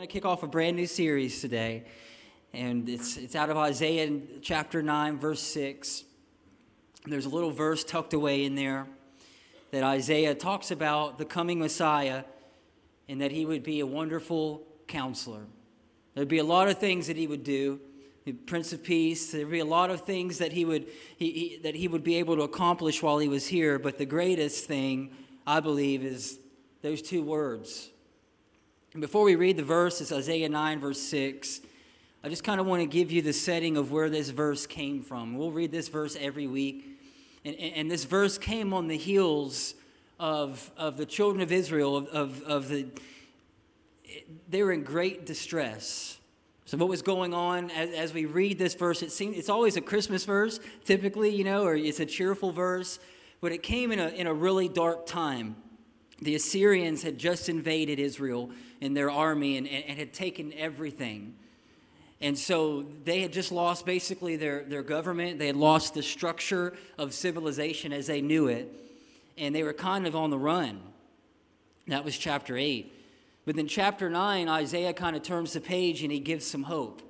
going to kick off a brand new series today, and it's, it's out of Isaiah chapter 9, verse 6. There's a little verse tucked away in there that Isaiah talks about the coming Messiah and that he would be a wonderful counselor. There'd be a lot of things that he would do. Prince of Peace. There'd be a lot of things that he would he, he, that he would be able to accomplish while he was here. But the greatest thing, I believe, is those two words, before we read the verse, it's Isaiah 9, verse 6. I just kind of want to give you the setting of where this verse came from. We'll read this verse every week. And, and this verse came on the heels of, of the children of Israel, of, of, of the, they were in great distress. So what was going on as, as we read this verse? It seems it's always a Christmas verse, typically, you know, or it's a cheerful verse, but it came in a, in a really dark time. The Assyrians had just invaded Israel in their army and, and, and had taken everything. And so they had just lost basically their, their government. They had lost the structure of civilization as they knew it. And they were kind of on the run. That was chapter 8. But then chapter 9, Isaiah kind of turns the page and he gives some hope.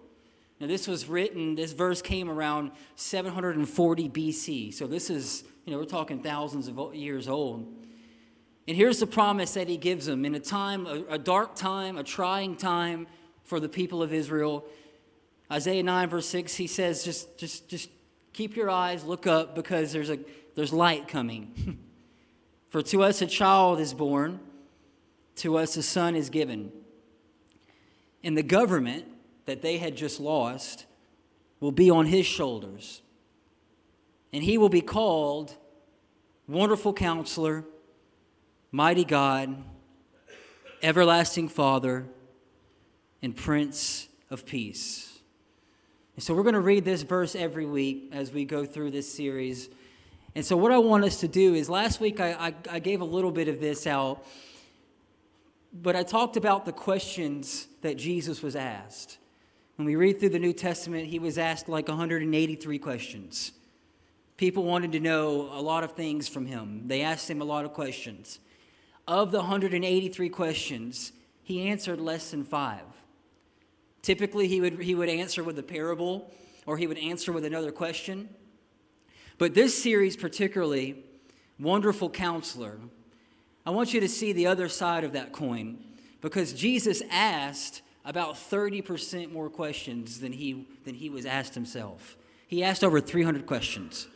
Now, this was written, this verse came around 740 BC. So this is, you know, we're talking thousands of years old. And here's the promise that he gives them in a time, a, a dark time, a trying time for the people of Israel. Isaiah 9, verse 6, he says, just, just, just keep your eyes, look up, because there's, a, there's light coming. for to us a child is born, to us a son is given. And the government that they had just lost will be on his shoulders. And he will be called Wonderful Counselor mighty God, everlasting Father, and Prince of Peace. And so we're going to read this verse every week as we go through this series. And so, what I want us to do is last week I, I, I gave a little bit of this out, but I talked about the questions that Jesus was asked. When we read through the New Testament, he was asked like 183 questions. People wanted to know a lot of things from him, they asked him a lot of questions. Of the 183 questions, he answered less than five. Typically, he would, he would answer with a parable or he would answer with another question. But this series, particularly, Wonderful Counselor, I want you to see the other side of that coin because Jesus asked about 30% more questions than he, than he was asked himself. He asked over 300 questions.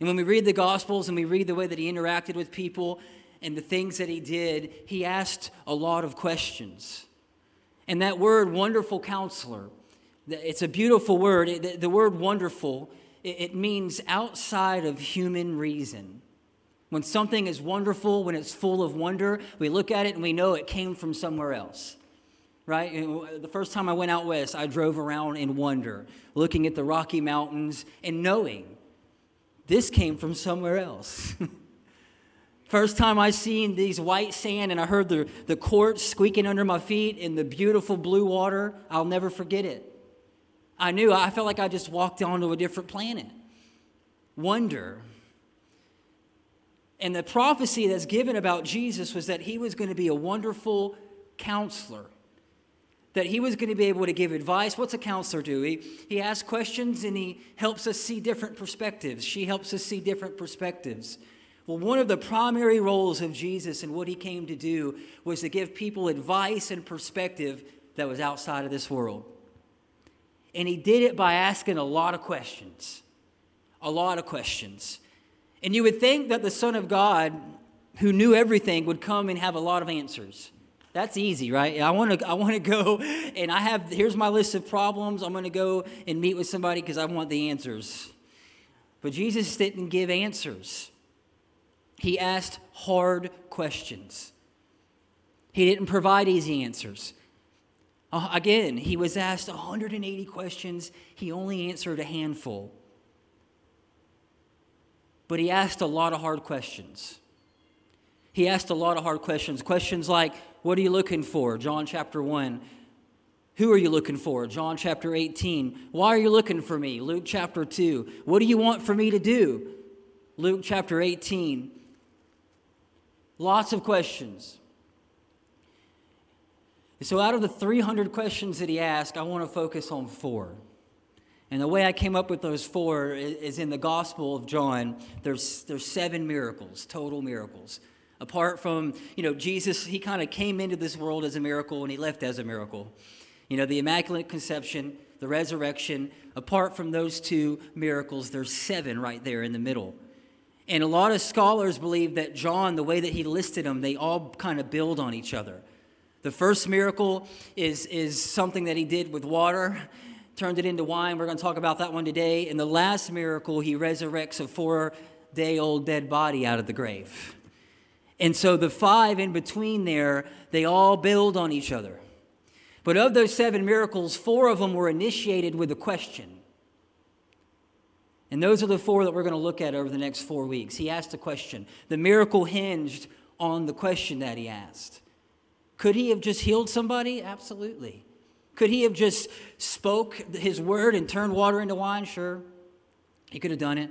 And when we read the Gospels and we read the way that he interacted with people, and the things that he did, he asked a lot of questions. And that word, wonderful counselor, it's a beautiful word. The word wonderful, it means outside of human reason. When something is wonderful, when it's full of wonder, we look at it and we know it came from somewhere else. Right? The first time I went out west, I drove around in wonder, looking at the Rocky Mountains and knowing this came from somewhere else. First time I seen these white sand and I heard the, the quartz squeaking under my feet in the beautiful blue water, I'll never forget it. I knew, I felt like I just walked onto a different planet. Wonder. And the prophecy that's given about Jesus was that he was going to be a wonderful counselor, that he was going to be able to give advice. What's a counselor do? He, he asks questions and he helps us see different perspectives. She helps us see different perspectives. Well, one of the primary roles of Jesus and what he came to do was to give people advice and perspective that was outside of this world. And he did it by asking a lot of questions. A lot of questions. And you would think that the Son of God, who knew everything, would come and have a lot of answers. That's easy, right? I want to I want to go and I have here's my list of problems. I'm going to go and meet with somebody because I want the answers. But Jesus didn't give answers. He asked hard questions. He didn't provide easy answers. Uh, again, he was asked 180 questions. He only answered a handful. But he asked a lot of hard questions. He asked a lot of hard questions. Questions like, What are you looking for? John chapter 1. Who are you looking for? John chapter 18. Why are you looking for me? Luke chapter 2. What do you want for me to do? Luke chapter 18. Lots of questions. So, out of the 300 questions that he asked, I want to focus on four. And the way I came up with those four is in the Gospel of John. There's, there's seven miracles, total miracles. Apart from, you know, Jesus, he kind of came into this world as a miracle and he left as a miracle. You know, the Immaculate Conception, the resurrection, apart from those two miracles, there's seven right there in the middle. And a lot of scholars believe that John, the way that he listed them, they all kind of build on each other. The first miracle is, is something that he did with water, turned it into wine. We're going to talk about that one today. And the last miracle, he resurrects a four day old dead body out of the grave. And so the five in between there, they all build on each other. But of those seven miracles, four of them were initiated with a question. And those are the four that we're going to look at over the next four weeks. He asked a question. The miracle hinged on the question that he asked. Could he have just healed somebody? Absolutely. Could he have just spoke his word and turned water into wine? Sure. He could have done it.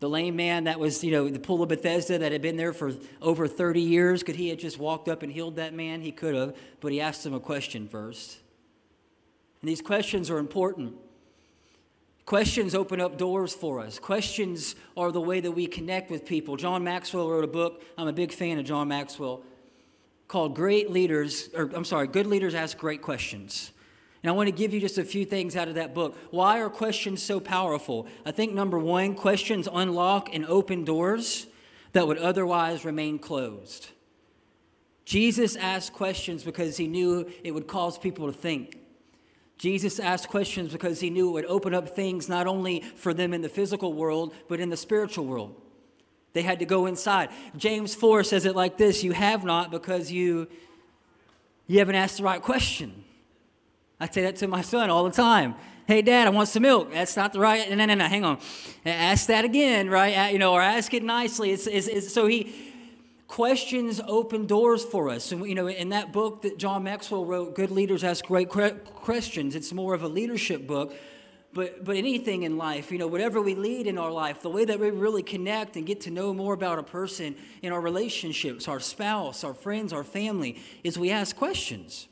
The lame man that was, you know, the pool of Bethesda that had been there for over 30 years, could he have just walked up and healed that man? He could have, but he asked him a question first. And these questions are important. Questions open up doors for us. Questions are the way that we connect with people. John Maxwell wrote a book. I'm a big fan of John Maxwell called Great Leaders, or I'm sorry, Good Leaders Ask Great Questions. And I want to give you just a few things out of that book. Why are questions so powerful? I think number one, questions unlock and open doors that would otherwise remain closed. Jesus asked questions because he knew it would cause people to think. Jesus asked questions because he knew it would open up things not only for them in the physical world, but in the spiritual world. They had to go inside. James 4 says it like this You have not because you, you haven't asked the right question. I say that to my son all the time. Hey, Dad, I want some milk. That's not the right. No, no, no. Hang on. Ask that again, right? You know, or ask it nicely. It's, it's, it's, so he questions open doors for us. And you know, in that book that John Maxwell wrote, "Good Leaders Ask Great Questions," it's more of a leadership book but, but anything in life, you know, whatever we lead in our life, the way that we really connect and get to know more about a person in our relationships, our spouse, our friends, our family, is we ask questions.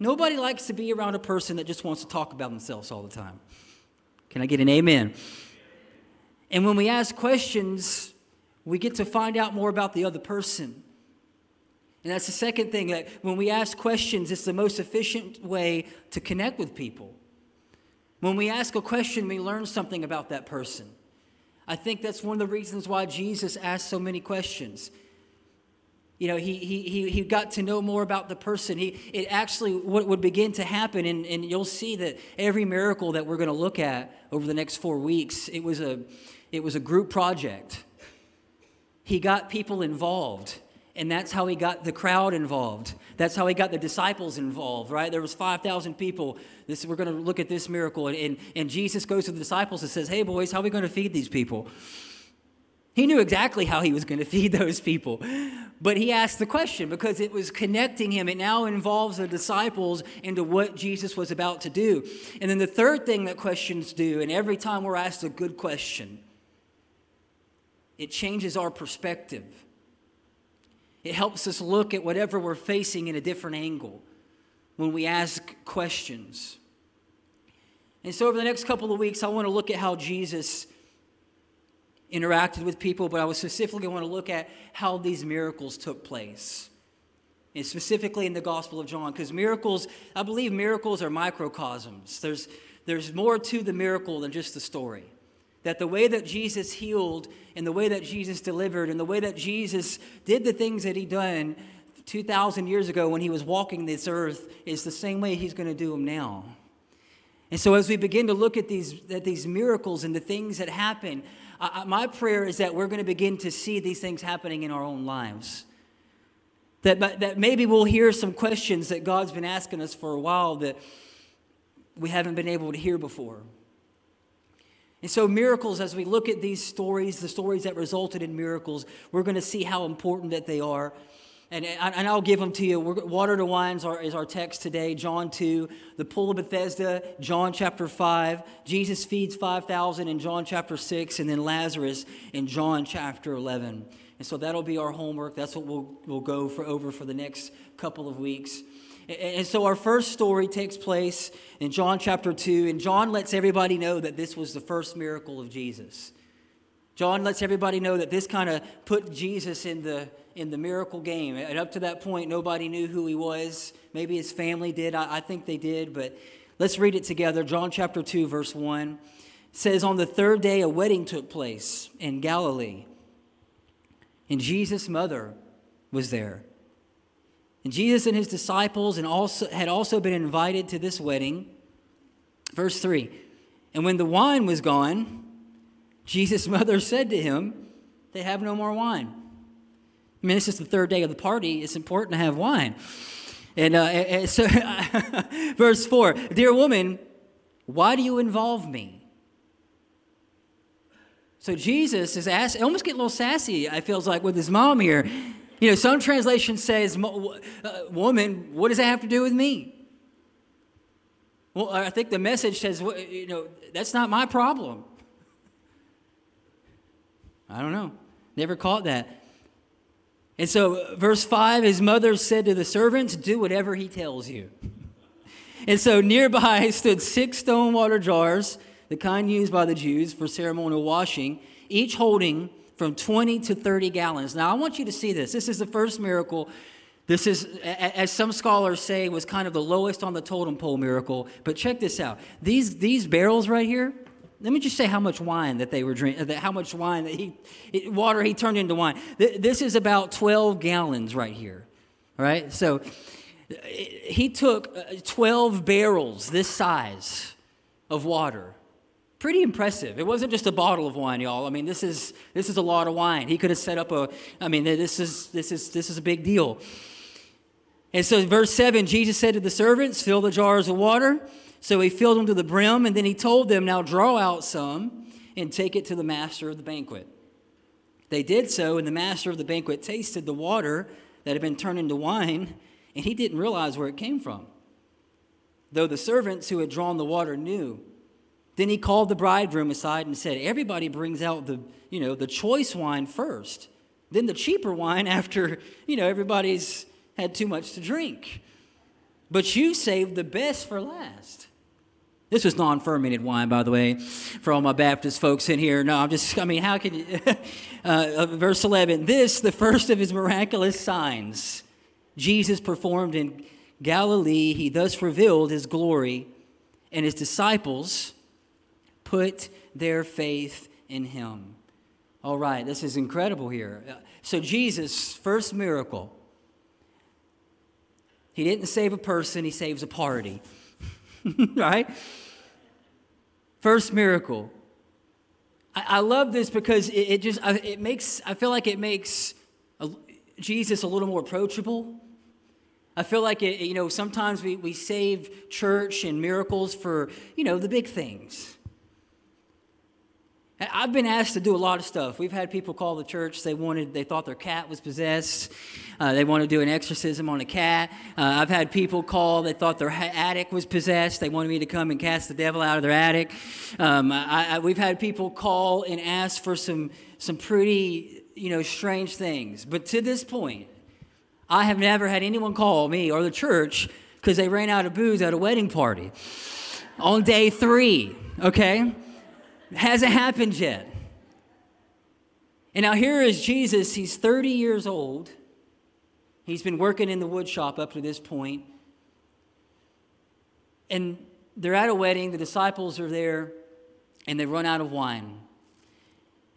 Nobody likes to be around a person that just wants to talk about themselves all the time. Can I get an amen? And when we ask questions, we get to find out more about the other person. And that's the second thing that when we ask questions, it's the most efficient way to connect with people. When we ask a question, we learn something about that person. I think that's one of the reasons why Jesus asked so many questions. You know, he, he, he got to know more about the person. He, it actually, what would begin to happen, and, and you'll see that every miracle that we're going to look at over the next four weeks, it was a, it was a group project. He got people involved and that's how he got the crowd involved. That's how he got the disciples involved right? There was 5000 people. This we're going to look at this miracle and, and, and jesus goes to the disciples and says hey boys how are we going to feed these people? He knew exactly how he was going to feed those people but he asked the question because it was connecting him. It now involves the disciples into what jesus was about to do. And then the third thing that questions do and every time we're asked a good question it changes our perspective it helps us look at whatever we're facing in a different angle when we ask questions. And so, over the next couple of weeks, I want to look at how Jesus interacted with people, but I specifically want to look at how these miracles took place. And specifically in the Gospel of John, because miracles, I believe miracles are microcosms. There's, there's more to the miracle than just the story that the way that Jesus healed and the way that Jesus delivered and the way that Jesus did the things that he done 2,000 years ago when he was walking this earth is the same way he's going to do them now. And so, as we begin to look at these, at these miracles and the things that happen, I, my prayer is that we're going to begin to see these things happening in our own lives. That, that maybe we'll hear some questions that God's been asking us for a while that we haven't been able to hear before. And so, miracles, as we look at these stories, the stories that resulted in miracles, we're going to see how important that they are. And, and I'll give them to you. Water to wine is our, is our text today. John 2, the pool of Bethesda, John chapter 5. Jesus feeds 5,000 in John chapter 6, and then Lazarus in John chapter 11. And so that'll be our homework. That's what we'll, we'll go for over for the next couple of weeks. And so our first story takes place in John chapter 2, and John lets everybody know that this was the first miracle of Jesus. John lets everybody know that this kind of put Jesus in the, in the miracle game. And up to that point, nobody knew who he was. Maybe his family did. I, I think they did, but let's read it together. John chapter 2, verse 1 says, On the third day, a wedding took place in Galilee, and Jesus' mother was there. And Jesus and his disciples and also, had also been invited to this wedding. Verse 3 And when the wine was gone, Jesus' mother said to him, They have no more wine. I mean, this is the third day of the party. It's important to have wine. And, uh, and so, verse 4 Dear woman, why do you involve me? So Jesus is asked, almost getting a little sassy, I feels like, with his mom here. You know, some translation says, uh, woman, what does that have to do with me? Well, I think the message says, you know, that's not my problem. I don't know. Never caught that. And so, verse 5 his mother said to the servants, Do whatever he tells you. And so, nearby stood six stone water jars, the kind used by the Jews for ceremonial washing, each holding from 20 to 30 gallons. Now, I want you to see this. This is the first miracle. This is, as some scholars say, was kind of the lowest on the totem pole miracle. But check this out. These, these barrels right here, let me just say how much wine that they were drinking, how much wine that he, water he turned into wine. This is about 12 gallons right here, right? So he took uh, 12 barrels this size of water. Pretty impressive. It wasn't just a bottle of wine, y'all. I mean, this is this is a lot of wine. He could have set up a. I mean, this is this is this is a big deal. And so, verse seven, Jesus said to the servants, "Fill the jars of water." So he filled them to the brim, and then he told them, Now draw out some and take it to the master of the banquet. They did so, and the master of the banquet tasted the water that had been turned into wine, and he didn't realize where it came from, though the servants who had drawn the water knew. Then he called the bridegroom aside and said, Everybody brings out the, you know, the choice wine first, then the cheaper wine after, you know, everybody's had too much to drink. But you saved the best for last. This was non fermented wine, by the way, for all my Baptist folks in here. No, I'm just, I mean, how can you? Uh, uh, verse 11 This, the first of his miraculous signs, Jesus performed in Galilee. He thus revealed his glory, and his disciples put their faith in him. All right, this is incredible here. Uh, so, Jesus' first miracle, he didn't save a person, he saves a party. right? First miracle. I, I, love this because it, it just it makes I feel like it makes a, Jesus a little more approachable. I feel like it, you know sometimes we, we save church and miracles for you know the big things. I've been asked to do a lot of stuff. We've had people call the church. They wanted, they thought their cat was possessed. Uh, they want to do an exorcism on a cat. Uh, I've had people call. They thought their attic was possessed. They wanted me to come and cast the devil out of their attic. Um, I, I, we've had people call and ask for some some pretty you know strange things. But to this point, I have never had anyone call me or the church because they ran out of booze at a wedding party on day three. Okay. Hasn't happened yet. And now here is Jesus. He's 30 years old. He's been working in the wood shop up to this point. And they're at a wedding. The disciples are there, and they run out of wine.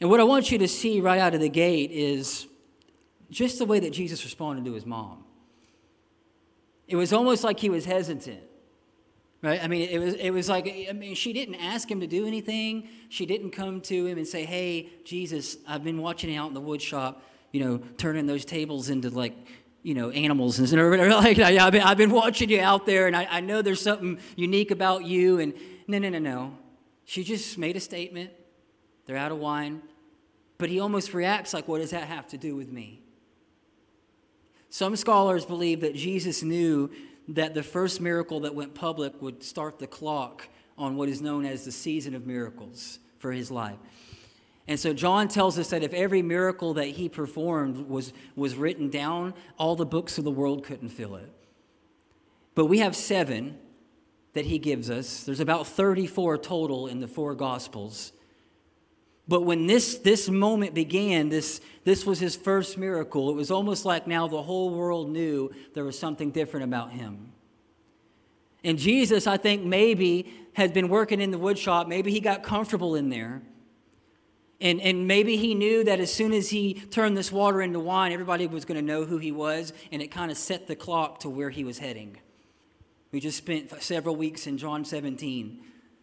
And what I want you to see right out of the gate is just the way that Jesus responded to his mom. It was almost like he was hesitant. Right? I mean, it was, it was like, I mean, she didn't ask him to do anything. She didn't come to him and say, Hey, Jesus, I've been watching you out in the wood shop, you know, turning those tables into like, you know, animals. And like, I've been, I've been watching you out there and I, I know there's something unique about you. And no, no, no, no. She just made a statement. They're out of wine. But he almost reacts like, What does that have to do with me? Some scholars believe that Jesus knew that the first miracle that went public would start the clock on what is known as the season of miracles for his life. And so John tells us that if every miracle that he performed was, was written down, all the books of the world couldn't fill it. but we have seven that he gives us. There's about 34 total in the four Gospels. But when this, this moment began, this, this was his first miracle. It was almost like now the whole world knew there was something different about him. And Jesus, I think, maybe had been working in the woodshop. Maybe he got comfortable in there. And, and maybe he knew that as soon as he turned this water into wine, everybody was going to know who he was, and it kind of set the clock to where he was heading. We just spent several weeks in John 17,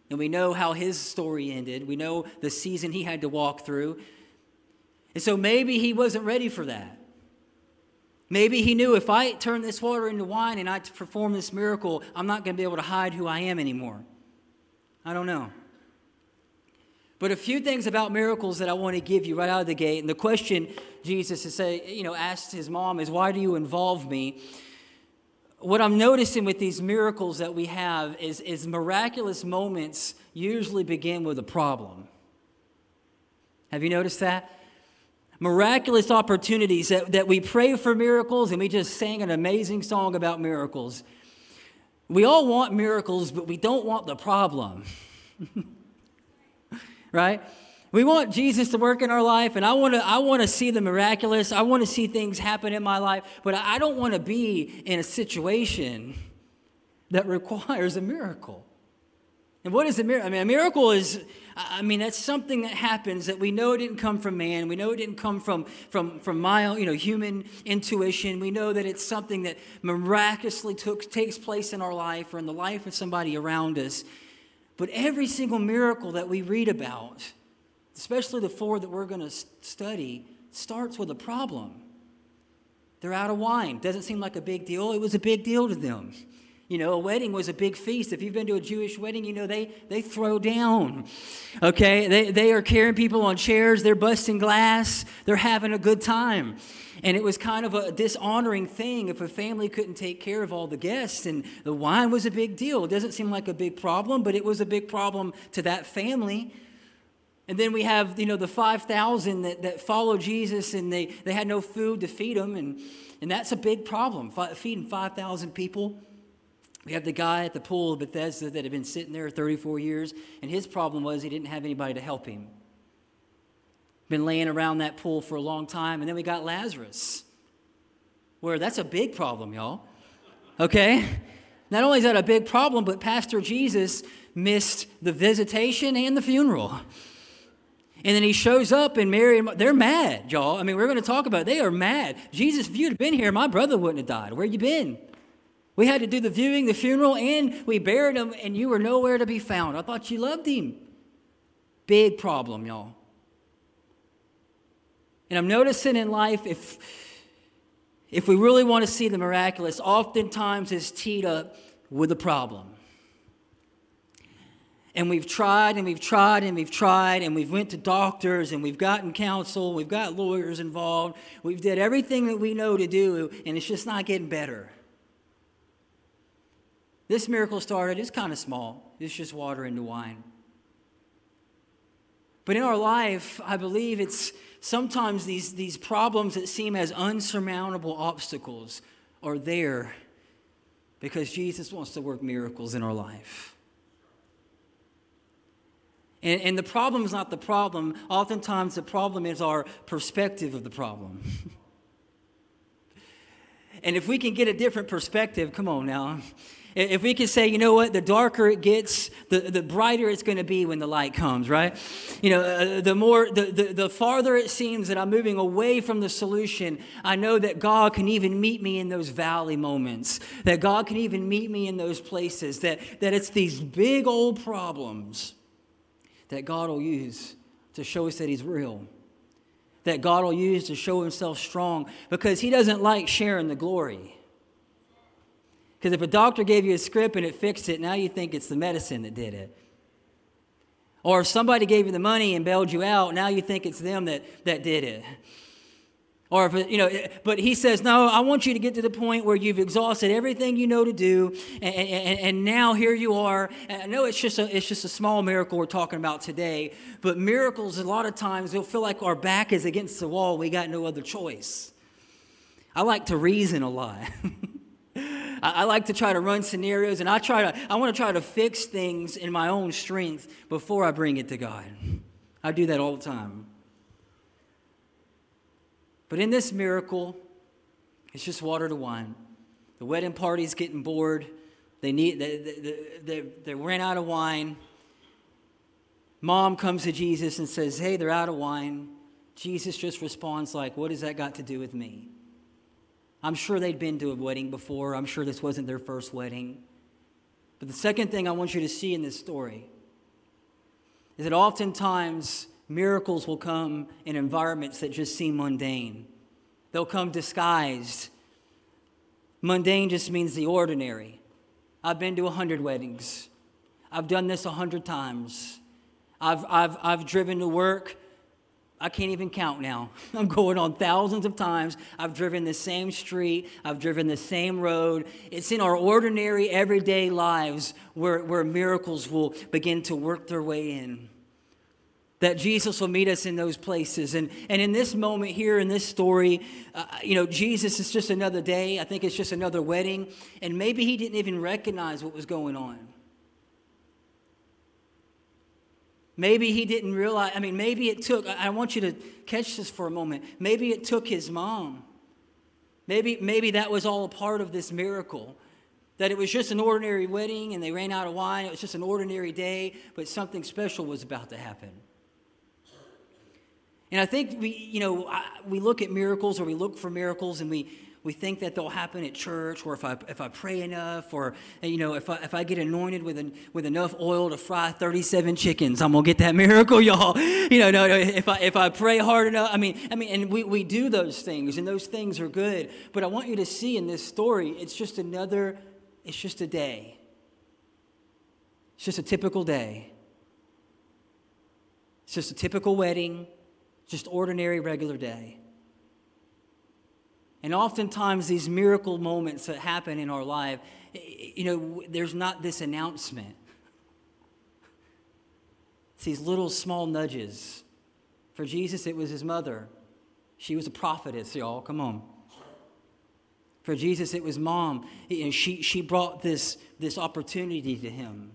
and we know how his story ended. We know the season he had to walk through. And so maybe he wasn't ready for that. Maybe he knew if I turn this water into wine and I perform this miracle, I'm not going to be able to hide who I am anymore. I don't know. But a few things about miracles that I want to give you right out of the gate. And the question Jesus is say, you know, asked his mom is, "Why do you involve me?" What I'm noticing with these miracles that we have is, is miraculous moments usually begin with a problem. Have you noticed that? Miraculous opportunities that, that we pray for miracles and we just sang an amazing song about miracles. We all want miracles, but we don't want the problem. right? We want Jesus to work in our life, and I want to I want to see the miraculous. I want to see things happen in my life, but I don't want to be in a situation that requires a miracle. And what is a miracle? I mean, a miracle is, I mean, that's something that happens that we know it didn't come from man. We know it didn't come from, from, from my, you know, human intuition. We know that it's something that miraculously took, takes place in our life or in the life of somebody around us. But every single miracle that we read about, especially the four that we're going to study, starts with a problem. They're out of wine. Doesn't seem like a big deal. It was a big deal to them. You know, a wedding was a big feast. If you've been to a Jewish wedding, you know they, they throw down. Okay? They, they are carrying people on chairs, they're busting glass, they're having a good time. And it was kind of a dishonoring thing if a family couldn't take care of all the guests. And the wine was a big deal. It doesn't seem like a big problem, but it was a big problem to that family. And then we have, you know, the 5,000 that, that follow Jesus and they, they had no food to feed them. And, and that's a big problem, feeding 5,000 people. We have the guy at the pool of Bethesda that had been sitting there 34 years, and his problem was he didn't have anybody to help him been laying around that pool for a long time. And then we got Lazarus, where that's a big problem, y'all. Okay? Not only is that a big problem, but Pastor Jesus missed the visitation and the funeral. And then he shows up and Mary, and they're mad, y'all. I mean, we're going to talk about it. They are mad. Jesus, if you'd been here, my brother wouldn't have died. Where you been? We had to do the viewing, the funeral, and we buried him, and you were nowhere to be found. I thought you loved him. Big problem, y'all. And I'm noticing in life, if, if we really want to see the miraculous, oftentimes it's teed up with a problem. And we've tried and we've tried and we've tried and we've went to doctors and we've gotten counsel, we've got lawyers involved, we've did everything that we know to do, and it's just not getting better. This miracle started, it's kind of small. It's just water into wine. But in our life, I believe it's sometimes these, these problems that seem as unsurmountable obstacles are there because Jesus wants to work miracles in our life. And, and the problem is not the problem. Oftentimes, the problem is our perspective of the problem. and if we can get a different perspective, come on now, if we can say, you know what, the darker it gets, the, the brighter it's going to be when the light comes, right? You know, uh, the more, the, the, the farther it seems that I'm moving away from the solution, I know that God can even meet me in those valley moments, that God can even meet me in those places, that, that it's these big old problems that God will use to show us that He's real that God will use to show himself strong because he doesn't like sharing the glory. Because if a doctor gave you a script and it fixed it, now you think it's the medicine that did it. Or if somebody gave you the money and bailed you out, now you think it's them that, that did it. Or if, you know, but he says, no, I want you to get to the point where you've exhausted everything you know to do, and, and, and now here you are. And I know it's just, a, it's just a small miracle we're talking about today, but miracles, a lot of times, they'll feel like our back is against the wall. We got no other choice. I like to reason a lot. I, I like to try to run scenarios, and I try to, I want to try to fix things in my own strength before I bring it to God. I do that all the time. But in this miracle, it's just water to wine. The wedding party's getting bored. They need they, they, they, they ran out of wine. Mom comes to Jesus and says, Hey, they're out of wine. Jesus just responds like, What has that got to do with me? I'm sure they'd been to a wedding before. I'm sure this wasn't their first wedding. But the second thing I want you to see in this story is that oftentimes miracles will come in environments that just seem mundane. They'll come disguised. Mundane just means the ordinary. I've been to a hundred weddings. I've done this a hundred times. I've, I've, I've driven to work. I can't even count now. I'm going on thousands of times. I've driven the same street. I've driven the same road. It's in our ordinary, everyday lives where, where miracles will begin to work their way in. That Jesus will meet us in those places. And, and in this moment here, in this story, uh, you know, Jesus is just another day. I think it's just another wedding. And maybe he didn't even recognize what was going on. Maybe he didn't realize, I mean, maybe it took, I want you to catch this for a moment. Maybe it took his mom. Maybe, maybe that was all a part of this miracle. That it was just an ordinary wedding and they ran out of wine. It was just an ordinary day, but something special was about to happen. And I think we, you know, we look at miracles or we look for miracles and we, we think that they'll happen at church or if I, if I pray enough or, you know, if I, if I get anointed with, an, with enough oil to fry 37 chickens, I'm going to get that miracle, y'all. You know, no, no, if I, if I pray hard enough, I mean, I mean, and we, we do those things and those things are good. But I want you to see in this story, it's just another, it's just a day. It's just a typical day. It's just a typical wedding just ordinary, regular day. And oftentimes, these miracle moments that happen in our life, you know, there's not this announcement. It's these little small nudges. For Jesus, it was his mother. She was a prophetess, y'all. Come on. For Jesus, it was mom. And she, she brought this, this opportunity to him.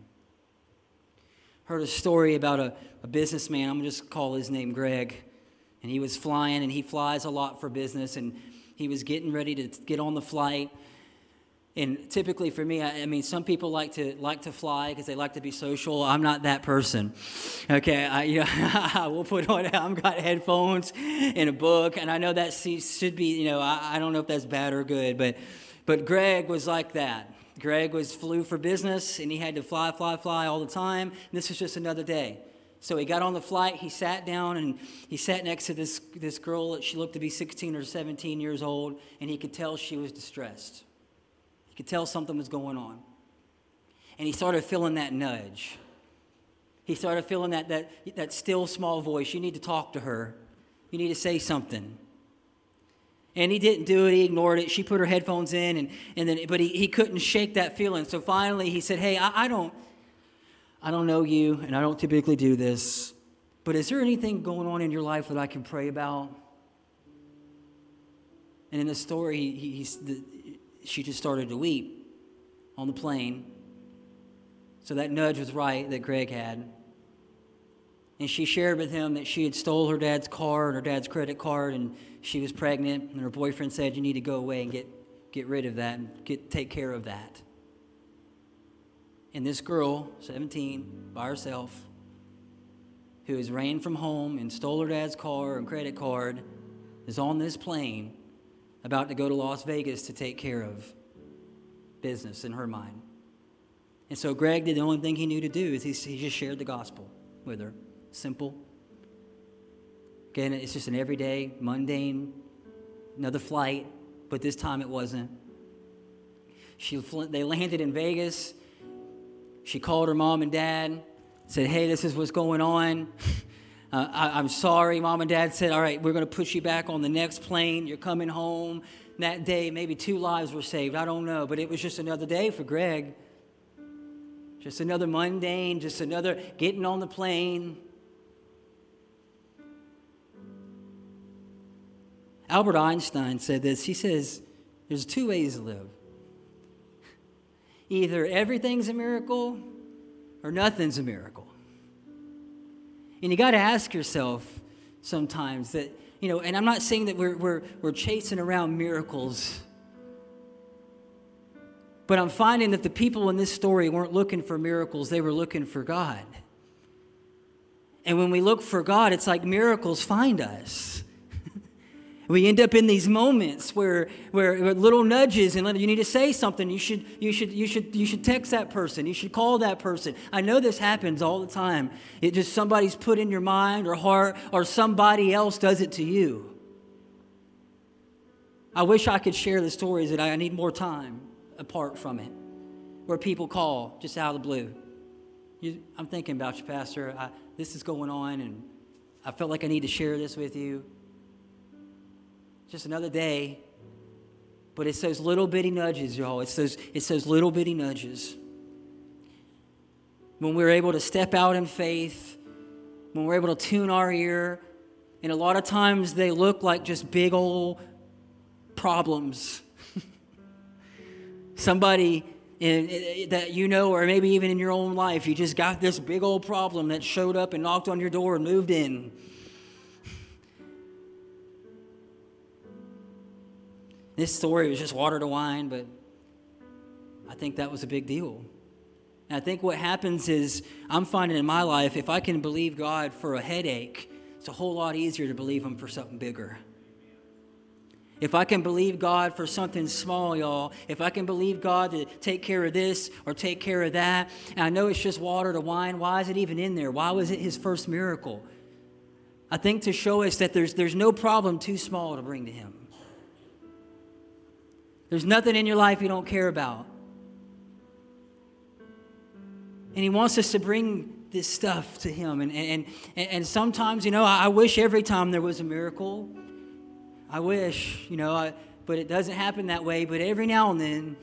Heard a story about a, a businessman. I'm going to just call his name Greg and he was flying, and he flies a lot for business, and he was getting ready to get on the flight. And typically for me, I, I mean, some people like to like to fly because they like to be social. I'm not that person. Okay, I, you know, I will put on. I've got headphones and a book, and I know that should be. You know, I, I don't know if that's bad or good, but but Greg was like that. Greg was flew for business, and he had to fly, fly, fly all the time. And This was just another day. So he got on the flight, he sat down, and he sat next to this, this girl. She looked to be 16 or 17 years old, and he could tell she was distressed. He could tell something was going on. And he started feeling that nudge. He started feeling that, that, that still small voice. You need to talk to her, you need to say something. And he didn't do it. He ignored it. She put her headphones in, and, and then, but he, he couldn't shake that feeling. So finally, he said, Hey, I, I don't, I don't know you, and I don't typically do this, but is there anything going on in your life that I can pray about? And in the story, he, the, she just started to weep on the plane. So that nudge was right that Greg had. And she shared with him that she had stole her dad's car and her dad's credit card, and she was pregnant. And her boyfriend said, "You need to go away and get get rid of that and get take care of that." And this girl, 17, by herself, who has ran from home and stole her dad's car and credit card, is on this plane about to go to Las Vegas to take care of business in her mind. And so Greg did the only thing he knew to do is he, he just shared the gospel with her. Simple. Again, it's just an everyday, mundane, another flight, but this time it wasn't. She, they landed in Vegas. She called her mom and dad, said, Hey, this is what's going on. Uh, I, am sorry. Mom and dad said, All right, we're going to put you back on the next plane. You're coming home. that day, maybe two lives were saved. I don't know. But it was just another day for Greg. Just another mundane, just another getting on the plane. Albert Einstein said this. He says, There's two ways to live either everything's a miracle or nothing's a miracle. And you got to ask yourself sometimes that, you know, and I'm not saying that we're, we're, we're chasing around miracles, but I'm finding that the people in this story weren't looking for miracles, they were looking for God. And when we look for God, it's like miracles find us. We end up in these moments where, where, little nudges and you need to say something. You should, you, should, you, should, you should text that person. You should call that person. I know this happens all the time. It just somebody's put in your mind or heart or somebody else does it to you. I wish I could share the stories that I need more time apart from it, where people call just out of the blue. You, I'm thinking about you, Pastor. I, this is going on, and I felt like I need to share this with you. Just another day. But it's those little bitty nudges, y'all. It's those, it's those little bitty nudges. When we're able to step out in faith, when we're able to tune our ear, and a lot of times they look like just big old problems. Somebody in, that you know, or maybe even in your own life, you just got this big old problem that showed up and knocked on your door and moved in. This story was just water to wine, but I think that was a big deal. And I think what happens is, I'm finding in my life, if I can believe God for a headache, it's a whole lot easier to believe Him for something bigger. If I can believe God for something small, y'all, if I can believe God to take care of this or take care of that, and I know it's just water to wine, why is it even in there? Why was it his first miracle? I think to show us that there's, there's no problem too small to bring to him. There's nothing in your life you don't care about. And he wants us to bring this stuff to him. And, and, and, and sometimes, you know, I wish every time there was a miracle. I wish, you know, I, but it doesn't happen that way. But every now and then,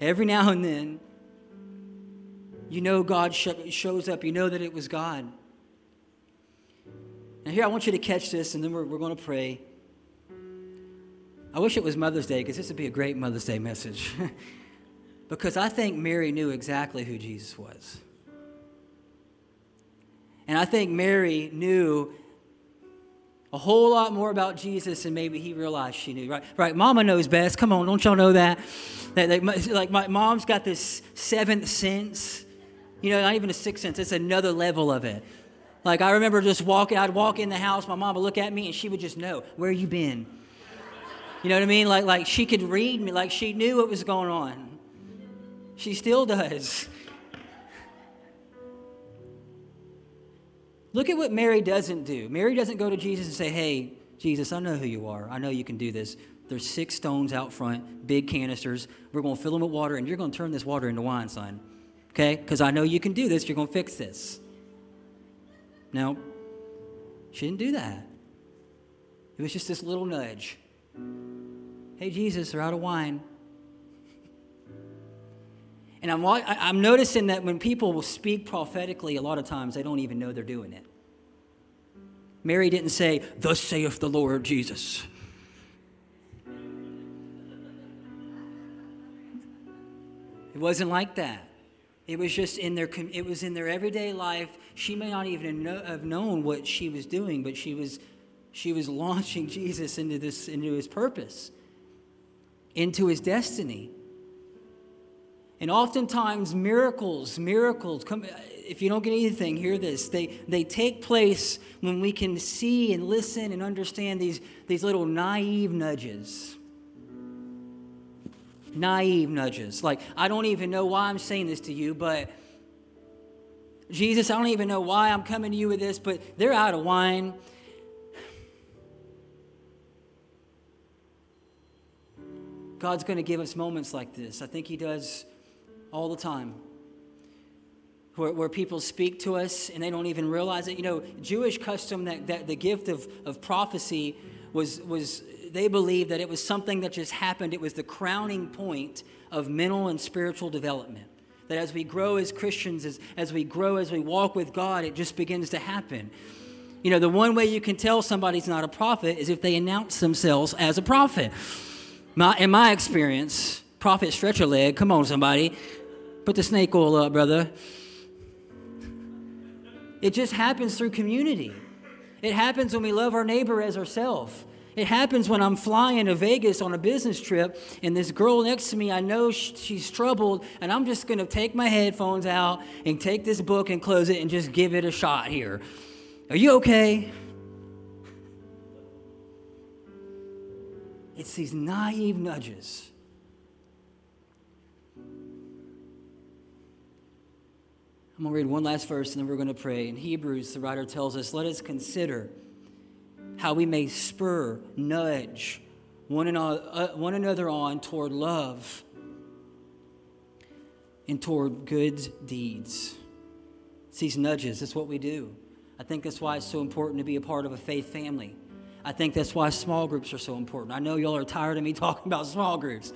every now and then, you know God sh- shows up. You know that it was God. Now, here, I want you to catch this, and then we're, we're going to pray. I wish it was Mother's Day because this would be a great Mother's Day message. because I think Mary knew exactly who Jesus was. And I think Mary knew a whole lot more about Jesus than maybe he realized she knew. Right? Right? Mama knows best. Come on, don't y'all know that? That, like my mom's got this seventh sense. You know, not even a sixth sense. It's another level of it. Like I remember just walking. I'd walk in the house. My mom would look at me, and she would just know where you been. You know what I mean? Like like she could read me. Like she knew what was going on. She still does. Look at what Mary doesn't do. Mary doesn't go to Jesus and say, Hey, Jesus, I know who you are. I know you can do this. There's six stones out front, big canisters. We're going to fill them with water, and you're going to turn this water into wine, son. Okay? Because I know you can do this. You're going to fix this. No, she didn't do that. It was just this little nudge. Hey, Jesus, they're out of wine. And I'm, I'm noticing that when people will speak prophetically, a lot of times they don't even know they're doing it. Mary didn't say, Thus saith the Lord Jesus. It wasn't like that. It was just in their it was in their everyday life. She may not even know, have known what she was doing, but she was she was launching Jesus into this into his purpose, into his destiny. And oftentimes, miracles, miracles, come, if you don't get anything, hear this. They, they take place when we can see and listen and understand these, these little naive nudges. Naive nudges. Like, I don't even know why I'm saying this to you, but Jesus, I don't even know why I'm coming to you with this, but they're out of wine. God's going to give us moments like this. I think He does all the time. Where, where people speak to us and they don't even realize it. You know, Jewish custom that, that the gift of, of prophecy was, was, they believed that it was something that just happened. It was the crowning point of mental and spiritual development. That as we grow as Christians, as, as we grow, as we walk with God, it just begins to happen. You know, the one way you can tell somebody's not a prophet is if they announce themselves as a prophet. My, in my experience, prophet stretch a leg. Come on, somebody. Put the snake oil up, brother. It just happens through community. It happens when we love our neighbor as ourselves. It happens when I'm flying to Vegas on a business trip and this girl next to me, I know she's troubled, and I'm just going to take my headphones out and take this book and close it and just give it a shot here. Are you okay? It's these naive nudges. I'm going to read one last verse and then we're going to pray. In Hebrews, the writer tells us, Let us consider how we may spur, nudge one another, uh, another on toward love and toward good deeds. It's these nudges, that's what we do. I think that's why it's so important to be a part of a faith family. I think that's why small groups are so important. I know y'all are tired of me talking about small groups,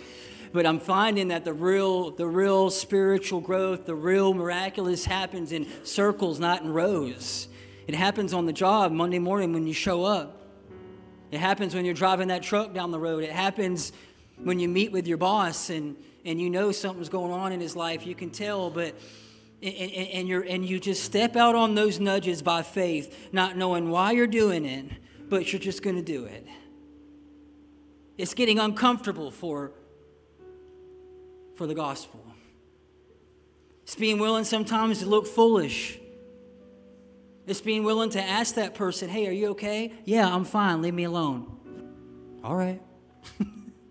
but I'm finding that the real, the real spiritual growth, the real miraculous happens in circles, not in rows. It happens on the job Monday morning when you show up. It happens when you're driving that truck down the road. It happens when you meet with your boss and, and you know something's going on in his life. You can tell, but and, and, you're, and you just step out on those nudges by faith, not knowing why you're doing it, but you're just going to do it. It's getting uncomfortable for, for the gospel. It's being willing sometimes to look foolish. It's being willing to ask that person, hey, are you okay? Yeah, I'm fine. Leave me alone. All right.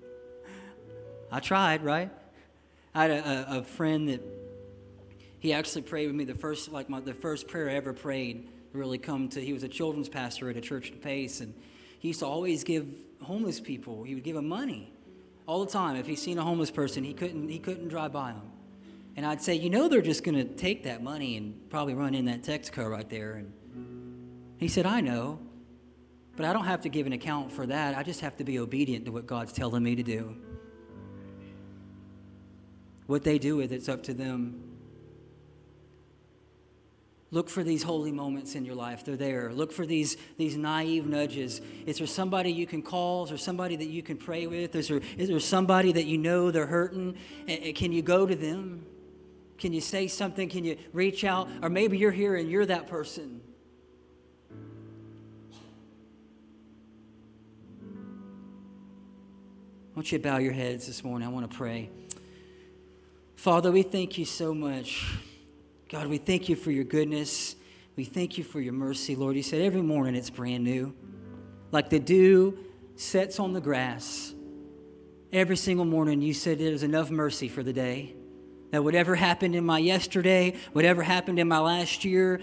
I tried, right? I had a, a, friend that he actually prayed with me the first, like my, the first prayer I ever prayed really come to, he was a children's pastor at a church in Pace, and he used to always give homeless people, he would give them money all the time. If he seen a homeless person, he couldn't, he couldn't drive by them. And I'd say, you know, they're just going to take that money and probably run in that Texaco right there. And he said, I know, but I don't have to give an account for that. I just have to be obedient to what God's telling me to do. What they do with it's up to them. Look for these holy moments in your life. They're there. Look for these, these naive nudges. Is there somebody you can call? Is there somebody that you can pray with? Is there, is there somebody that you know they're hurting? Can you go to them? Can you say something? Can you reach out? Or maybe you're here and you're that person. I want you to bow your heads this morning. I want to pray. Father, we thank you so much God, we thank you for your goodness. We thank you for your mercy, Lord. You said every morning it's brand new. Like the dew sets on the grass. Every single morning you said there's enough mercy for the day. That whatever happened in my yesterday, whatever happened in my last year,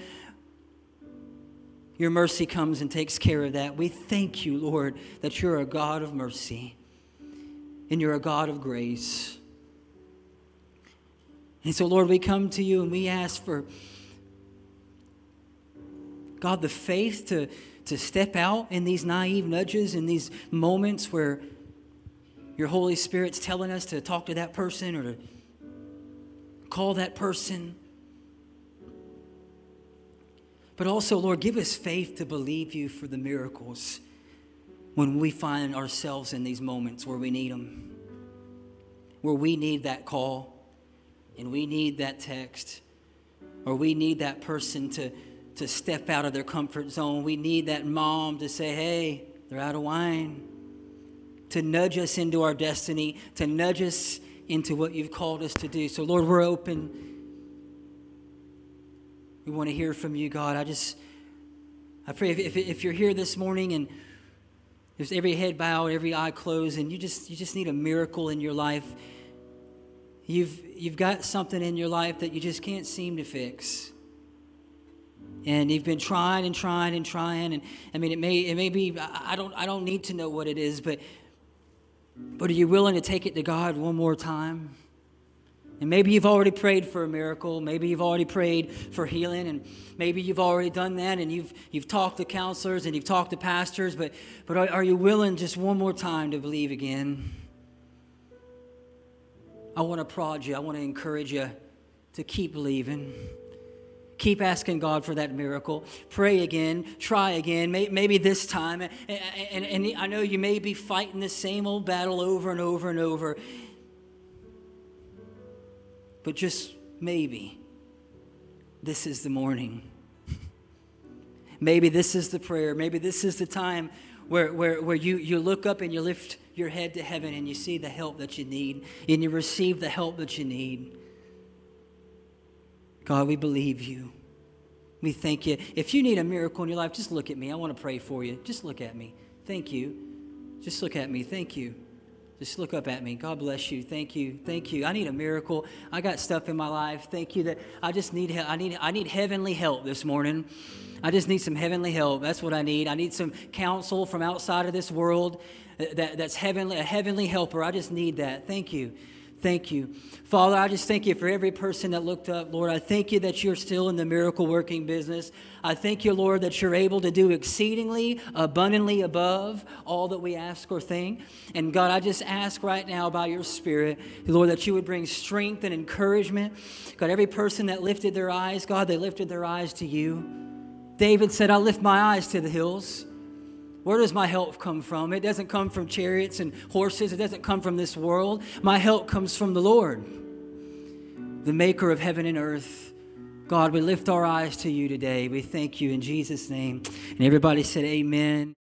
your mercy comes and takes care of that. We thank you, Lord, that you're a God of mercy and you're a God of grace. And so, Lord, we come to you and we ask for, God, the faith to, to step out in these naive nudges, in these moments where your Holy Spirit's telling us to talk to that person or to call that person. But also, Lord, give us faith to believe you for the miracles when we find ourselves in these moments where we need them, where we need that call and we need that text, or we need that person to, to step out of their comfort zone. We need that mom to say, hey, they're out of wine, to nudge us into our destiny, to nudge us into what you've called us to do. So, Lord, we're open. We want to hear from you, God. I just, I pray if, if, if you're here this morning and there's every head bowed, every eye closed, and you just, you just need a miracle in your life You've, you've got something in your life that you just can't seem to fix. And you've been trying and trying and trying. And I mean, it may, it may be, I don't, I don't need to know what it is, but, but are you willing to take it to God one more time? And maybe you've already prayed for a miracle. Maybe you've already prayed for healing. And maybe you've already done that and you've, you've talked to counselors and you've talked to pastors. But, but are, are you willing just one more time to believe again? I want to prod you. I want to encourage you to keep believing. Keep asking God for that miracle. Pray again. Try again. Maybe this time. And, I know you may be fighting the same old battle over and over and over. But just maybe this is the morning. Maybe this is the prayer. Maybe this is the time where, where, where you, you look up and you lift your head to heaven and you see the help that you need and you receive the help that you need. God, we believe you. We thank you. If you need a miracle in your life, just look at me. I want to pray for you. Just look at me. Thank you. Just look at me. Thank you. Just look up at me. God bless you. Thank you. Thank you. I need a miracle. I got stuff in my life. Thank you that I just need help. I need I need heavenly help this morning. I just need some heavenly help. That's what I need. I need some counsel from outside of this world that, that's heavenly a heavenly helper. I just need that. Thank you. Thank you. Father, I just thank you for every person that looked up. Lord, I thank you that you're still in the miracle working business. I thank you, Lord, that you're able to do exceedingly abundantly above all that we ask or think. And God, I just ask right now by your Spirit, Lord, that you would bring strength and encouragement. God, every person that lifted their eyes, God, they lifted their eyes to you. David said, I lift my eyes to the hills. Where does my help come from? It doesn't come from chariots and horses. It doesn't come from this world. My help comes from the Lord, the maker of heaven and earth. God, we lift our eyes to you today. We thank you in Jesus' name. And everybody said, Amen.